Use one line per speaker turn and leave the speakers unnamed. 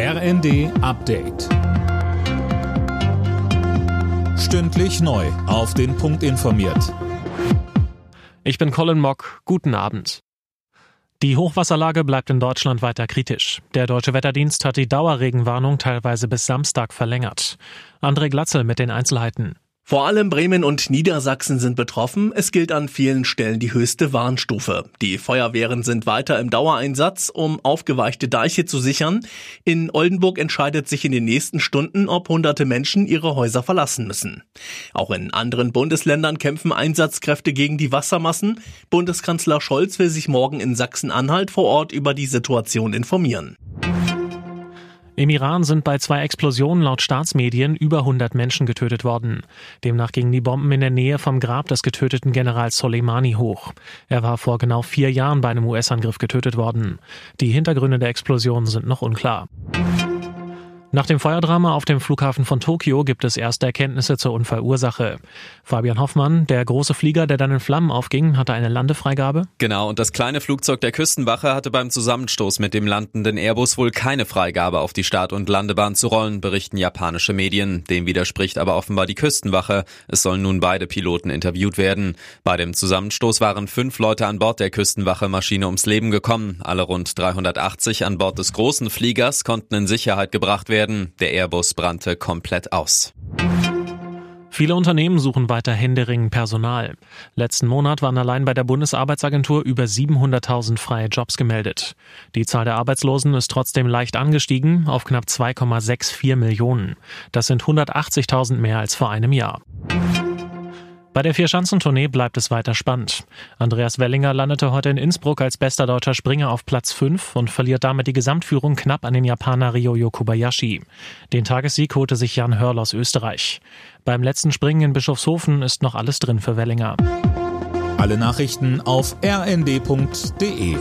RND Update. Stündlich neu. Auf den Punkt informiert.
Ich bin Colin Mock. Guten Abend. Die Hochwasserlage bleibt in Deutschland weiter kritisch. Der Deutsche Wetterdienst hat die Dauerregenwarnung teilweise bis Samstag verlängert. André Glatzel mit den Einzelheiten.
Vor allem Bremen und Niedersachsen sind betroffen. Es gilt an vielen Stellen die höchste Warnstufe. Die Feuerwehren sind weiter im Dauereinsatz, um aufgeweichte Deiche zu sichern. In Oldenburg entscheidet sich in den nächsten Stunden, ob hunderte Menschen ihre Häuser verlassen müssen. Auch in anderen Bundesländern kämpfen Einsatzkräfte gegen die Wassermassen. Bundeskanzler Scholz will sich morgen in Sachsen-Anhalt vor Ort über die Situation informieren.
Im Iran sind bei zwei Explosionen laut Staatsmedien über 100 Menschen getötet worden. Demnach gingen die Bomben in der Nähe vom Grab des getöteten Generals Soleimani hoch. Er war vor genau vier Jahren bei einem US-Angriff getötet worden. Die Hintergründe der Explosion sind noch unklar. Nach dem Feuerdrama auf dem Flughafen von Tokio gibt es erste Erkenntnisse zur Unfallursache. Fabian Hoffmann, der große Flieger, der dann in Flammen aufging, hatte eine Landefreigabe?
Genau, und das kleine Flugzeug der Küstenwache hatte beim Zusammenstoß mit dem landenden Airbus wohl keine Freigabe auf die Start- und Landebahn zu rollen, berichten japanische Medien. Dem widerspricht aber offenbar die Küstenwache. Es sollen nun beide Piloten interviewt werden. Bei dem Zusammenstoß waren fünf Leute an Bord der Küstenwache-Maschine ums Leben gekommen. Alle rund 380 an Bord des großen Fliegers konnten in Sicherheit gebracht werden werden. Der Airbus brannte komplett aus.
Viele Unternehmen suchen weiter händeringend Personal. Letzten Monat waren allein bei der Bundesarbeitsagentur über 700.000 freie Jobs gemeldet. Die Zahl der Arbeitslosen ist trotzdem leicht angestiegen auf knapp 2,64 Millionen. Das sind 180.000 mehr als vor einem Jahr. Bei der Vierschanzentournee bleibt es weiter spannend. Andreas Wellinger landete heute in Innsbruck als bester deutscher Springer auf Platz 5 und verliert damit die Gesamtführung knapp an den Japaner Ryoyo Kobayashi. Den Tagessieg holte sich Jan Hörl aus Österreich. Beim letzten Springen in Bischofshofen ist noch alles drin für Wellinger.
Alle Nachrichten auf rnd.de